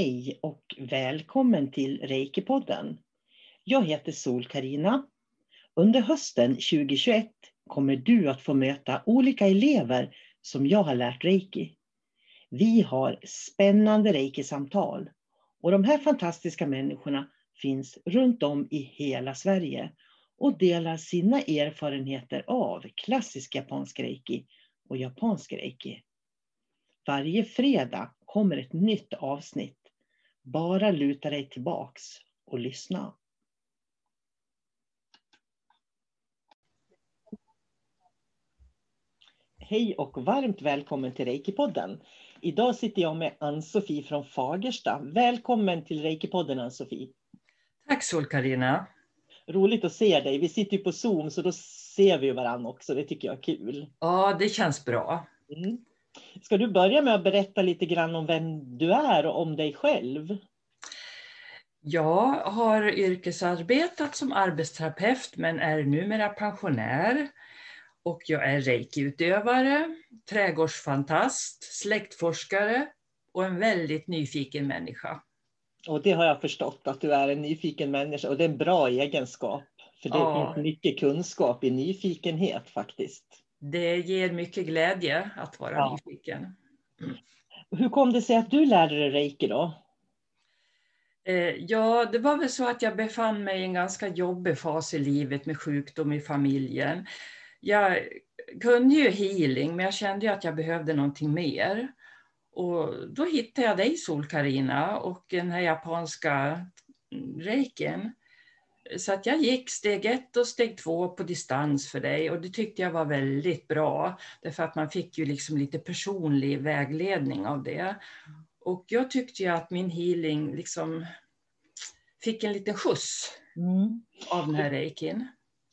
Hej och välkommen till Reiki-podden. Jag heter sol karina Under hösten 2021 kommer du att få möta olika elever som jag har lärt reiki. Vi har spännande reiki-samtal och de här fantastiska människorna finns runt om i hela Sverige och delar sina erfarenheter av klassisk japansk reiki och japansk reiki. Varje fredag kommer ett nytt avsnitt bara luta dig tillbaks och lyssna. Hej och varmt välkommen till Reiki-podden. Idag sitter jag med Ann-Sofie från Fagersta. Välkommen till Reiki-podden Ann-Sofie. Tack sol karina Roligt att se dig. Vi sitter ju på Zoom så då ser vi varandra också. Det tycker jag är kul. Ja, det känns bra. Mm. Ska du börja med att berätta lite grann om vem du är och om dig själv? Jag har yrkesarbetat som arbetsterapeut men är numera pensionär. Och jag är reikiutövare, trädgårdsfantast, släktforskare och en väldigt nyfiken människa. Och det har jag förstått, att du är en nyfiken människa och det är en bra egenskap. För det ja. finns mycket kunskap i nyfikenhet faktiskt. Det ger mycket glädje att vara ja. nyfiken. Mm. Hur kom det sig att du lärde dig reiki då? Eh, ja, det var väl så att jag befann mig i en ganska jobbig fas i livet med sjukdom i familjen. Jag kunde ju healing, men jag kände att jag behövde någonting mer. Och då hittade jag dig sol karina och den här japanska reiken. Så att jag gick steg ett och steg två på distans för dig och det tyckte jag var väldigt bra. Därför att man fick ju liksom lite personlig vägledning av det. Och jag tyckte ju att min healing liksom fick en liten skjuts mm. av den här reikin.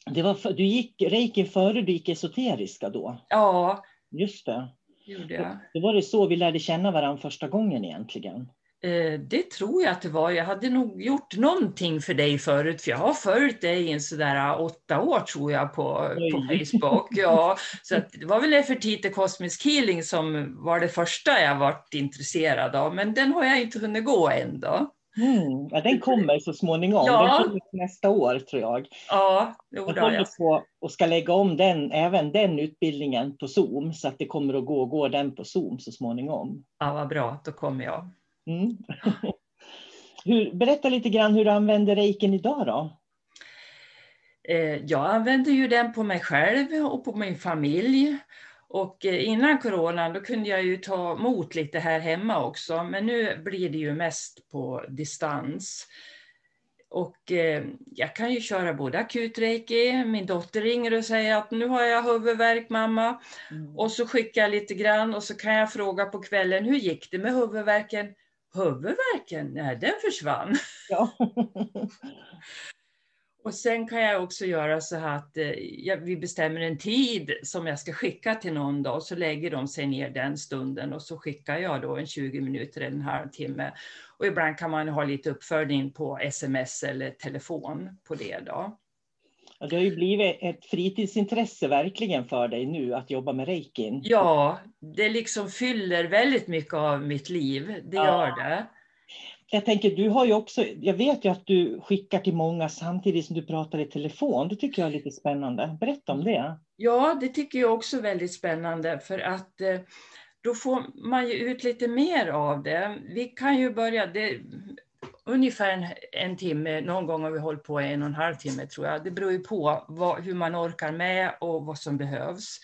Det var för, du gick reiki före du gick esoteriska då? Ja. Just det. Gjorde jag. Då var det så vi lärde känna varandra första gången egentligen. Eh, det tror jag att det var. Jag hade nog gjort någonting för dig förut, för jag har följt dig i sådär äh, åtta år tror jag på, på Facebook. Ja, så det var väl Nefertiti Cosmic Healing som var det första jag varit intresserad av, men den har jag inte hunnit gå än då. Mm, ja, den kommer så småningom. Ja. Den kommer nästa år tror jag. Ja, jo, jag håller på och ska lägga om den, även den utbildningen på Zoom så att det kommer att gå att gå den på Zoom så småningom. Ja, vad bra, då kommer jag. Mm. hur, berätta lite grann hur du använder reiken idag då? Eh, jag använder ju den på mig själv och på min familj. Och eh, innan corona då kunde jag ju ta emot lite här hemma också, men nu blir det ju mest på distans. Och eh, jag kan ju köra både akutreiki, min dotter ringer och säger att nu har jag huvudvärk mamma. Mm. Och så skickar jag lite grann och så kan jag fråga på kvällen, hur gick det med huvudvärken? Huvudvärken, nej den försvann. Ja. och sen kan jag också göra så att eh, jag, vi bestämmer en tid som jag ska skicka till någon då, så lägger de sig ner den stunden och så skickar jag då en 20 minuter eller en halvtimme. Och ibland kan man ha lite uppföljning på sms eller telefon på det då. Det har ju blivit ett fritidsintresse verkligen för dig nu att jobba med reikin. Ja, det liksom fyller väldigt mycket av mitt liv. Det ja. gör det. Jag tänker, du har ju också, jag vet ju att du skickar till många samtidigt som du pratar i telefon. Det tycker jag är lite spännande. Berätta om det. Ja, det tycker jag också är väldigt spännande för att eh, då får man ju ut lite mer av det. Vi kan ju börja, det, ungefär en, en timme, någon gång har vi hållit på en och en halv timme tror jag. Det beror ju på vad, hur man orkar med och vad som behövs.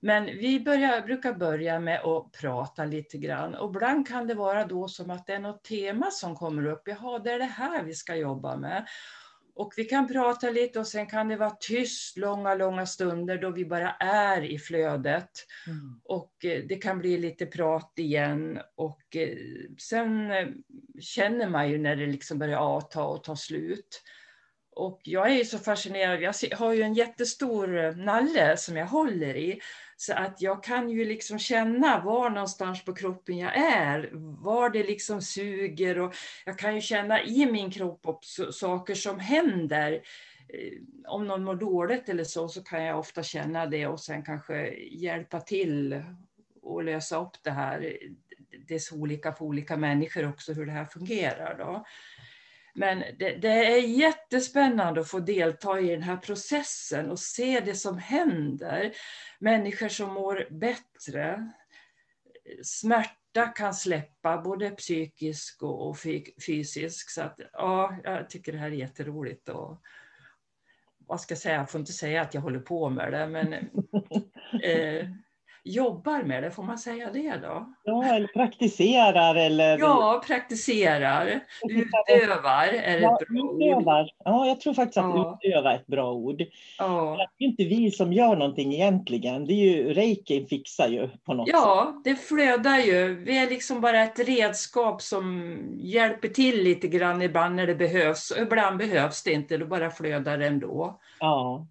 Men vi börjar, brukar börja med att prata lite grann och ibland kan det vara då som att det är något tema som kommer upp. Jaha, det är det här vi ska jobba med. Och vi kan prata lite och sen kan det vara tyst långa, långa stunder då vi bara är i flödet. Mm. Och eh, det kan bli lite prat igen och eh, sen eh, känner man ju när det liksom börjar avta och ta slut. Och jag är ju så fascinerad, jag har ju en jättestor nalle som jag håller i. Så att jag kan ju liksom känna var någonstans på kroppen jag är, var det liksom suger och jag kan ju känna i min kropp också saker som händer. Eh, om någon mår dåligt eller så, så kan jag ofta känna det och sen kanske hjälpa till och lösa upp det här. Det är så olika för olika människor också hur det här fungerar. Då. Men det, det, är jättespännande att få delta i den här processen och se det som händer. Människor som mår bättre. Smärta kan släppa, både psykisk och fysisk. Så att, ja, jag tycker det här är jätteroligt. Och, vad ska jag säga, jag får inte säga att jag håller på med det, men eh, jobbar med det, får man säga det då? Ja, eller praktiserar eller... Ja, praktiserar, utövar är ja, ett bra utövar. ord. Ja, jag tror faktiskt att ja. utöva är ett bra ord. Ja. Det är inte vi som gör någonting egentligen, det är ju reiki fixar ju på något ja, sätt. Ja, det flödar ju. Vi är liksom bara ett redskap som hjälper till lite grann ibland när det behövs. Och ibland behövs det inte, då bara flödar det ändå. Ja.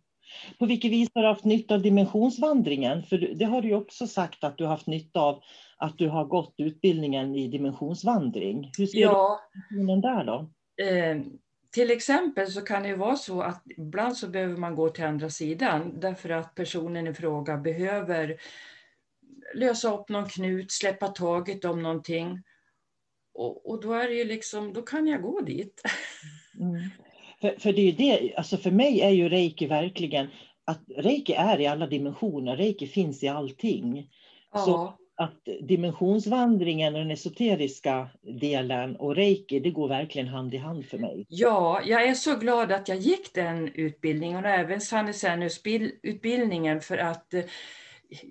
På vilket vis har du haft nytta av dimensionsvandringen? För det har du också sagt att du har haft nytta av att du har gått utbildningen i dimensionsvandring. Hur ser ja. du där då? Eh, till exempel så kan det vara så att ibland så behöver man gå till andra sidan därför att personen i fråga behöver lösa upp någon knut, släppa taget om någonting. Och, och då är det ju liksom, då kan jag gå dit. Mm. För, för det är det, alltså för mig är ju reiki verkligen att reiki är i alla dimensioner, reiki finns i allting. Ja. Så att dimensionsvandringen och den esoteriska delen och reiki, det går verkligen hand i hand för mig. Ja, jag är så glad att jag gick den utbildningen och även Sannesenus-utbildningen för att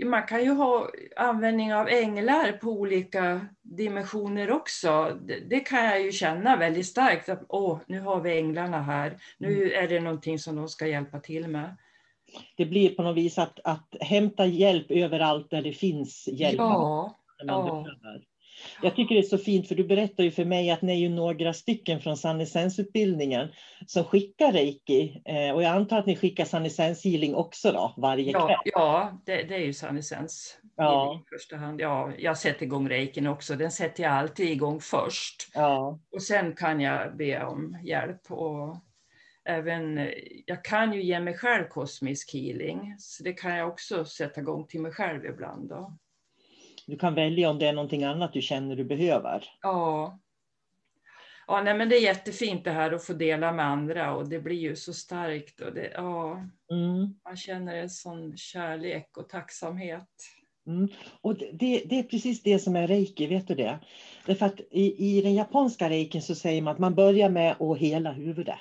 man kan ju ha användning av änglar på olika dimensioner också. Det, det, kan jag ju känna väldigt starkt. Att, åh, nu har vi änglarna här. Nu mm. är det någonting som de ska hjälpa till med. Det blir på något vis att, att hämta hjälp överallt där det finns hjälp. Ja, ja. Jag tycker det är så fint, för du berättar ju för mig att ni är ju några stycken från Sannesensutbildningen som skickar reiki. Eh, och jag antar att ni skickar Sannesens healing också då, varje ja, kväll? Ja, det, det är ju Sannesens ja. i första hand. Ja, jag sätter igång reikin också. Den sätter jag alltid igång först. Ja. Och sen kan jag be om hjälp. Och även, jag kan ju ge mig själv kosmisk healing. Så det kan jag också sätta igång till mig själv ibland. Då. Du kan välja om det är någonting annat du känner du behöver. Ja. Ja, nej, men det är jättefint det här att få dela med andra och det blir ju så starkt. Och det, ja, mm. Man känner en sån kärlek och tacksamhet. Mm. Och det, det, är precis det som är reiki, vet du det? Därför att i, i den japanska reikin så säger man att man börjar med att hela huvudet.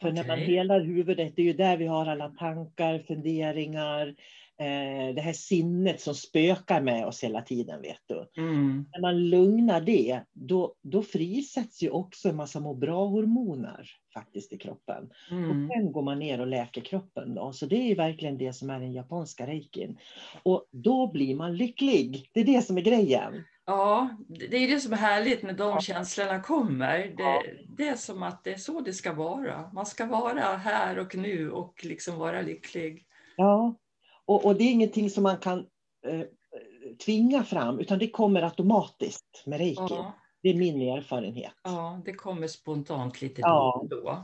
För okay. när man helar huvudet, det är ju där vi har alla tankar, funderingar, eh, det här sinnet som spökar med oss hela tiden. vet du. Mm. När man lugnar det, då, då frisätts ju också en massa må bra-hormoner faktiskt i kroppen. Mm. Och sen går man ner och läker kroppen. Då. Så det är verkligen det som är den japanska reikin. Och då blir man lycklig. Det är det som är grejen. Ja, det är det som är härligt när de ja. känslorna kommer. Det, ja. det, är som att det är så det ska vara. Man ska vara här och nu och liksom vara lycklig. Ja, och, och det är ingenting som man kan eh, tvinga fram, utan det kommer automatiskt med reiki. Ja. Det är min erfarenhet. Ja, det kommer spontant lite ja. då och.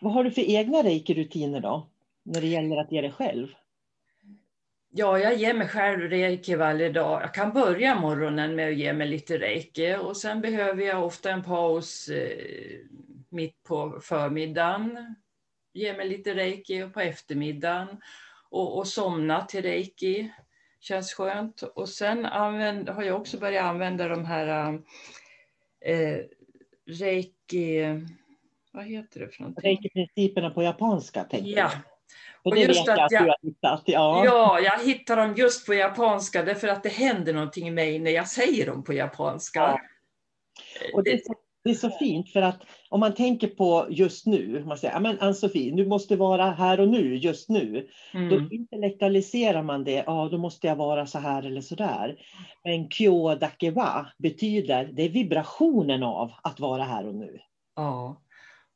Vad har du för egna reiki-rutiner då, när det gäller att ge dig själv? Ja, jag ger mig själv reiki varje dag. Jag kan börja morgonen med att ge mig lite reiki och sen behöver jag ofta en paus eh, mitt på förmiddagen. Ge mig lite reiki på eftermiddagen och, och somna till reiki. Känns skönt. Och sen använd, har jag också börjat använda de här eh, reiki... Vad heter det för någonting? Reiki-principerna på japanska, tänker Ja, jag. Och det just jag att jag- har hittat. Ja. Ja, jag hittar dem just på japanska därför att det händer någonting i mig när jag säger dem på japanska. Ja. Och det, så, det är så fint för att om man tänker på just nu, man säger, "Ja, men Ann-Sofie, du måste vara här och nu, just nu. Då Mm. intellektualiserar man det, ja då måste jag vara så här eller så där. Men kyo dakewa betyder, det är vibrationen av att vara här och nu. Ja.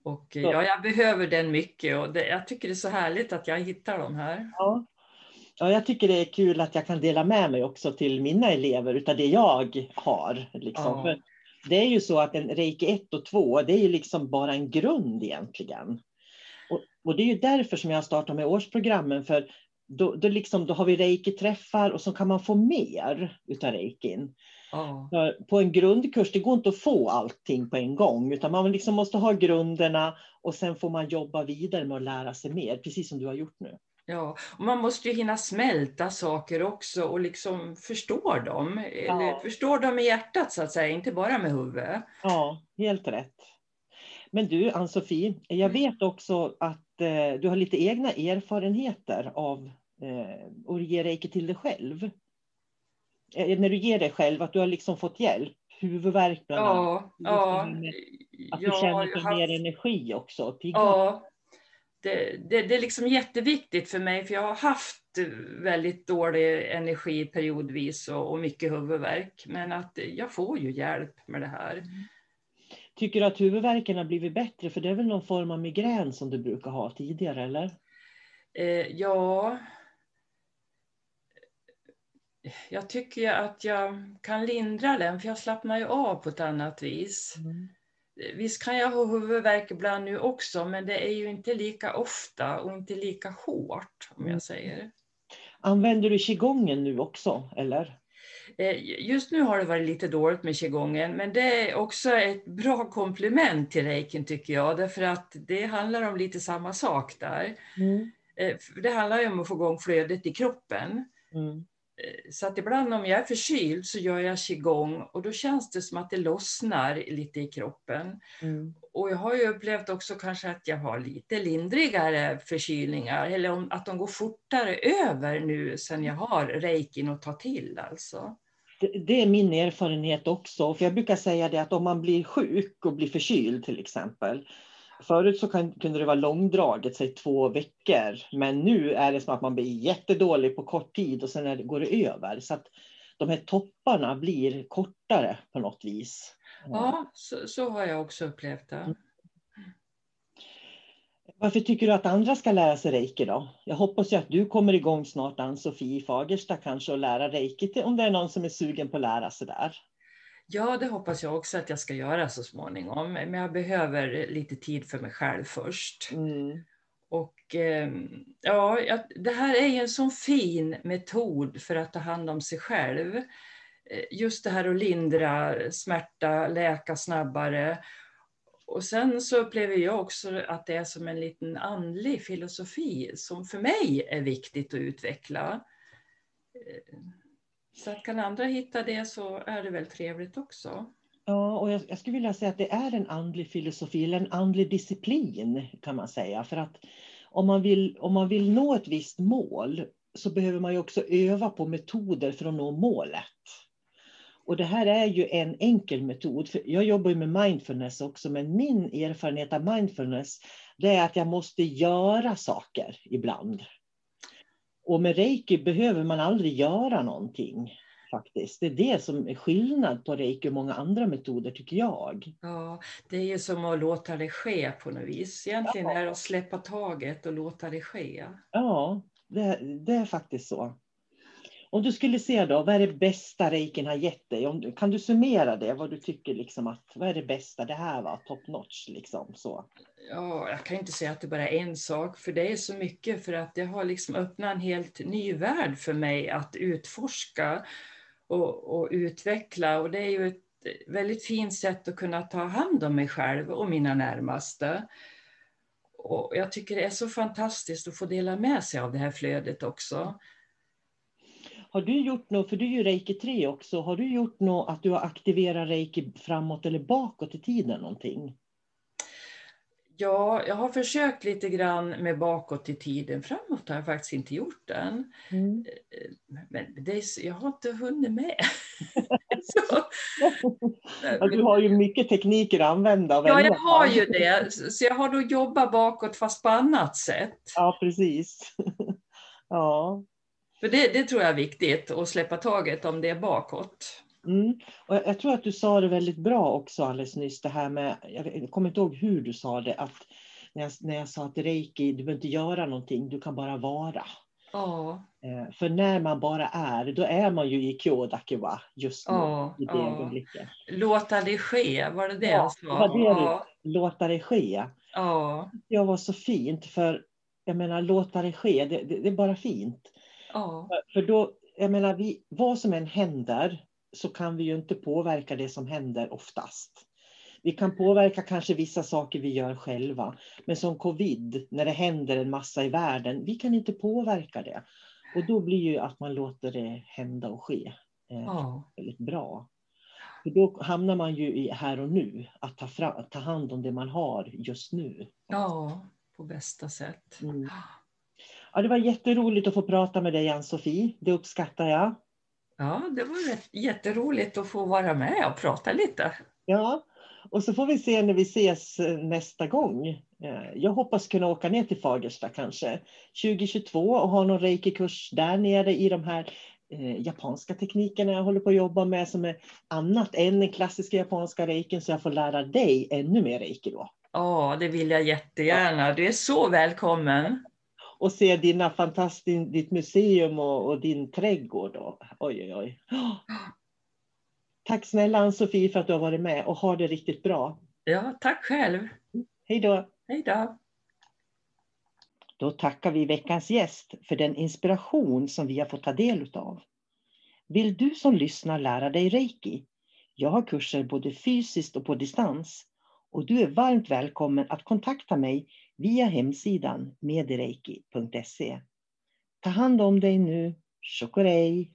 Och ja, jag behöver den mycket och det, jag tycker det är så härligt att jag hittar dem här. Ja. Ja, jag tycker det är kul att jag kan dela med mig också till mina elever utav det jag har. Liksom. Ja. Det är ju så att en reiki 1 och 2, det är ju liksom bara en grund egentligen. Och, och det är ju därför som jag har startat med årsprogrammen, för då, då, liksom, då har vi reiki-träffar och så kan man få mer utav reikin. För på en grundkurs, det går inte att få allting på en gång, utan man liksom måste ha grunderna och sen får man jobba vidare med att lära sig mer, precis som du har gjort nu. Ja, och man måste ju hinna smälta saker också och liksom förstå dem. Eller förstå dem i hjärtat så att säga, inte bara med huvudet. Ja, helt rätt. Men du, Ann-Sofie, jag vet också att eh, du har lite egna erfarenheter av eh, att ge reiki till dig själv. Eh, när du ger dig själv, att du har liksom fått hjälp, huvudvärk bland annat. Ja, ja. Att du ja, känner för har mer haft- energi också. pigg upp. Ja, det, det, det är liksom jätteviktigt för mig för jag har haft väldigt dålig energi periodvis och, och mycket huvudvärk. Men att jag får ju hjälp med det här. Tycker du att huvudvärken har blivit bättre? För det är väl någon form av migrän som du brukar ha tidigare, eller? Eh, ja, jag tycker ju att jag kan lindra den för jag slappnar ju av på ett annat vis. Visst kan jag ha huvudvärk ibland nu också, men det är ju inte lika ofta och inte lika hårt om Mm. jag säger. Använder du qigongen nu också, eller? Eh, Just nu har det varit lite dåligt med qigongen, men det är också ett bra komplement till reikin tycker jag, därför att det handlar om lite samma sak där. Eh, för Det handlar ju om att få igång flödet i kroppen. Mm. Eh, Så att ibland om jag är förkyld så gör jag qigong och då känns det som att det lossnar lite i kroppen. Mm. Och jag har ju upplevt också kanske att jag har lite lindrigare förkylningar eller om, att de går fortare över nu sen jag har reikin att ta till alltså. Det, det är min erfarenhet också. För jag brukar säga det att om man blir sjuk och blir förkyld till exempel. Förut så kunde det vara långdraget, säg två veckor. Men nu är det som att man blir jättedålig på kort tid och sen går det över. Så att de här topparna blir kortare på något vis. Ja, så, så har jag också upplevt det. Varför tycker du att andra ska lära sig reiki då? Jag hoppas ju att du kommer igång snart, Ann-Sofie Fagersta kanske, och lära reiki till, om det är någon som är sugen på att lära sig där. Ja, det hoppas jag också att jag ska göra så småningom. Men jag behöver lite tid för mig själv först. Mm. Och eh, ja, det här är ju en sån fin metod för att ta hand om sig själv. Eh, Just det här att lindra smärta, läka snabbare. Och sen så upplever jag också att det är som en liten andlig filosofi som för mig är viktigt att utveckla. Så att kan andra hitta det så är det väl trevligt också. Ja, och jag, jag skulle vilja säga att det är en andlig filosofi eller en andlig disciplin kan man säga. För att om man vill, om man vill nå ett visst mål så behöver man ju också öva på metoder för att nå målet. Och det här är ju en enkel metod. För jag jobbar ju med mindfulness också, men min erfarenhet av mindfulness det är att jag måste göra saker ibland. Och med reiki behöver man aldrig göra någonting faktiskt. Det är det som är skillnad på reiki och många andra metoder tycker jag. Ja, det är ju som att låta det ske på något vis. Egentligen är det att släppa taget och låta det ske. Ja, det, det är faktiskt så. Om du skulle se då, vad är det bästa reiken har gett dig? Om, kan du summera det? Vad du tycker liksom att, vad är det bästa? Det här var top notch liksom så. Ja, jag kan inte säga att det bara är en sak, för det är så mycket för att det har liksom öppnat en helt ny värld för mig att utforska och, och utveckla. Och det är ju ett väldigt fint sätt att kunna ta hand om mig själv och mina närmaste. Och jag tycker det är så fantastiskt att få dela med sig av det här flödet också. Har du gjort något, för du är ju reiki 3 också, har du gjort något att du har aktiverat reiki framåt eller bakåt i tiden någonting? Ja, jag har försökt lite grann med bakåt i tiden. Framåt har jag faktiskt inte gjort den. Mm. Men det är, jag har inte hunnit med. ja, du har ju mycket tekniker att använda. Ja, jag har ju det. Så jag har då jobbat bakåt fast på annat sätt. Ja, precis. ja. För det, det tror jag är viktigt, att släppa taget om det är bakåt. Mm. Och jag, tror att du sa det väldigt bra också alldeles nyss, det här med, jag kommer inte ihåg hur du sa det, att när jag, när jag sa att reiki, du behöver inte göra någonting, du kan bara vara. Eh, för när man bara är, då är man ju i Kyodakiwa just nu, ja, i det ja. ögonblicket. Låta det ske, var det det ja, sa? Det var det ja. låta det ske. Ja. Det var så fint, för jag menar låta det ske, det, det, det är bara fint. Ja. För, för då, jag menar, vi, vad som än händer, så kan vi ju inte påverka det som händer oftast. Vi kan påverka kanske vissa saker vi gör själva, men som covid, när det händer en massa i världen, vi kan inte påverka det. Och då blir ju att man låter det hända och ske eh, ja. väldigt bra. För då hamnar man ju i här och nu, att ta, fram, ta hand om det man har just nu. Ja, på bästa sätt. Mm. Ja, det var jätteroligt att få prata med dig, Ann-Sofie. Det uppskattar jag. Ja, det var jätteroligt att få vara med och prata lite. Ja, och så får vi se när vi ses eh, nästa gång. Eh, jag hoppas kunna åka ner till Fagersta kanske 2022 och ha någon reiki-kurs där nere i de här eh, japanska teknikerna jag håller på att jobba med som är annat än den klassiska japanska reikin så jag får lära dig ännu mer reiki då. Ja, det vill jag jättegärna. Du är så välkommen och se dina fantastiskt, ditt museum och, och, din trädgård. Då. Oj, oj, oj. Tack snälla Ann-Sofie för att du har varit med och ha det riktigt bra. Ja, tack själv. Hej då. Hej då. Då tackar vi veckans gäst för den inspiration som vi har fått ta del av. Vill du som lyssnar lära dig reiki? Jag har kurser både fysiskt och på distans och du är varmt välkommen att kontakta mig via hemsidan medireiki.se. Ta hand om dig nu. Chokorei!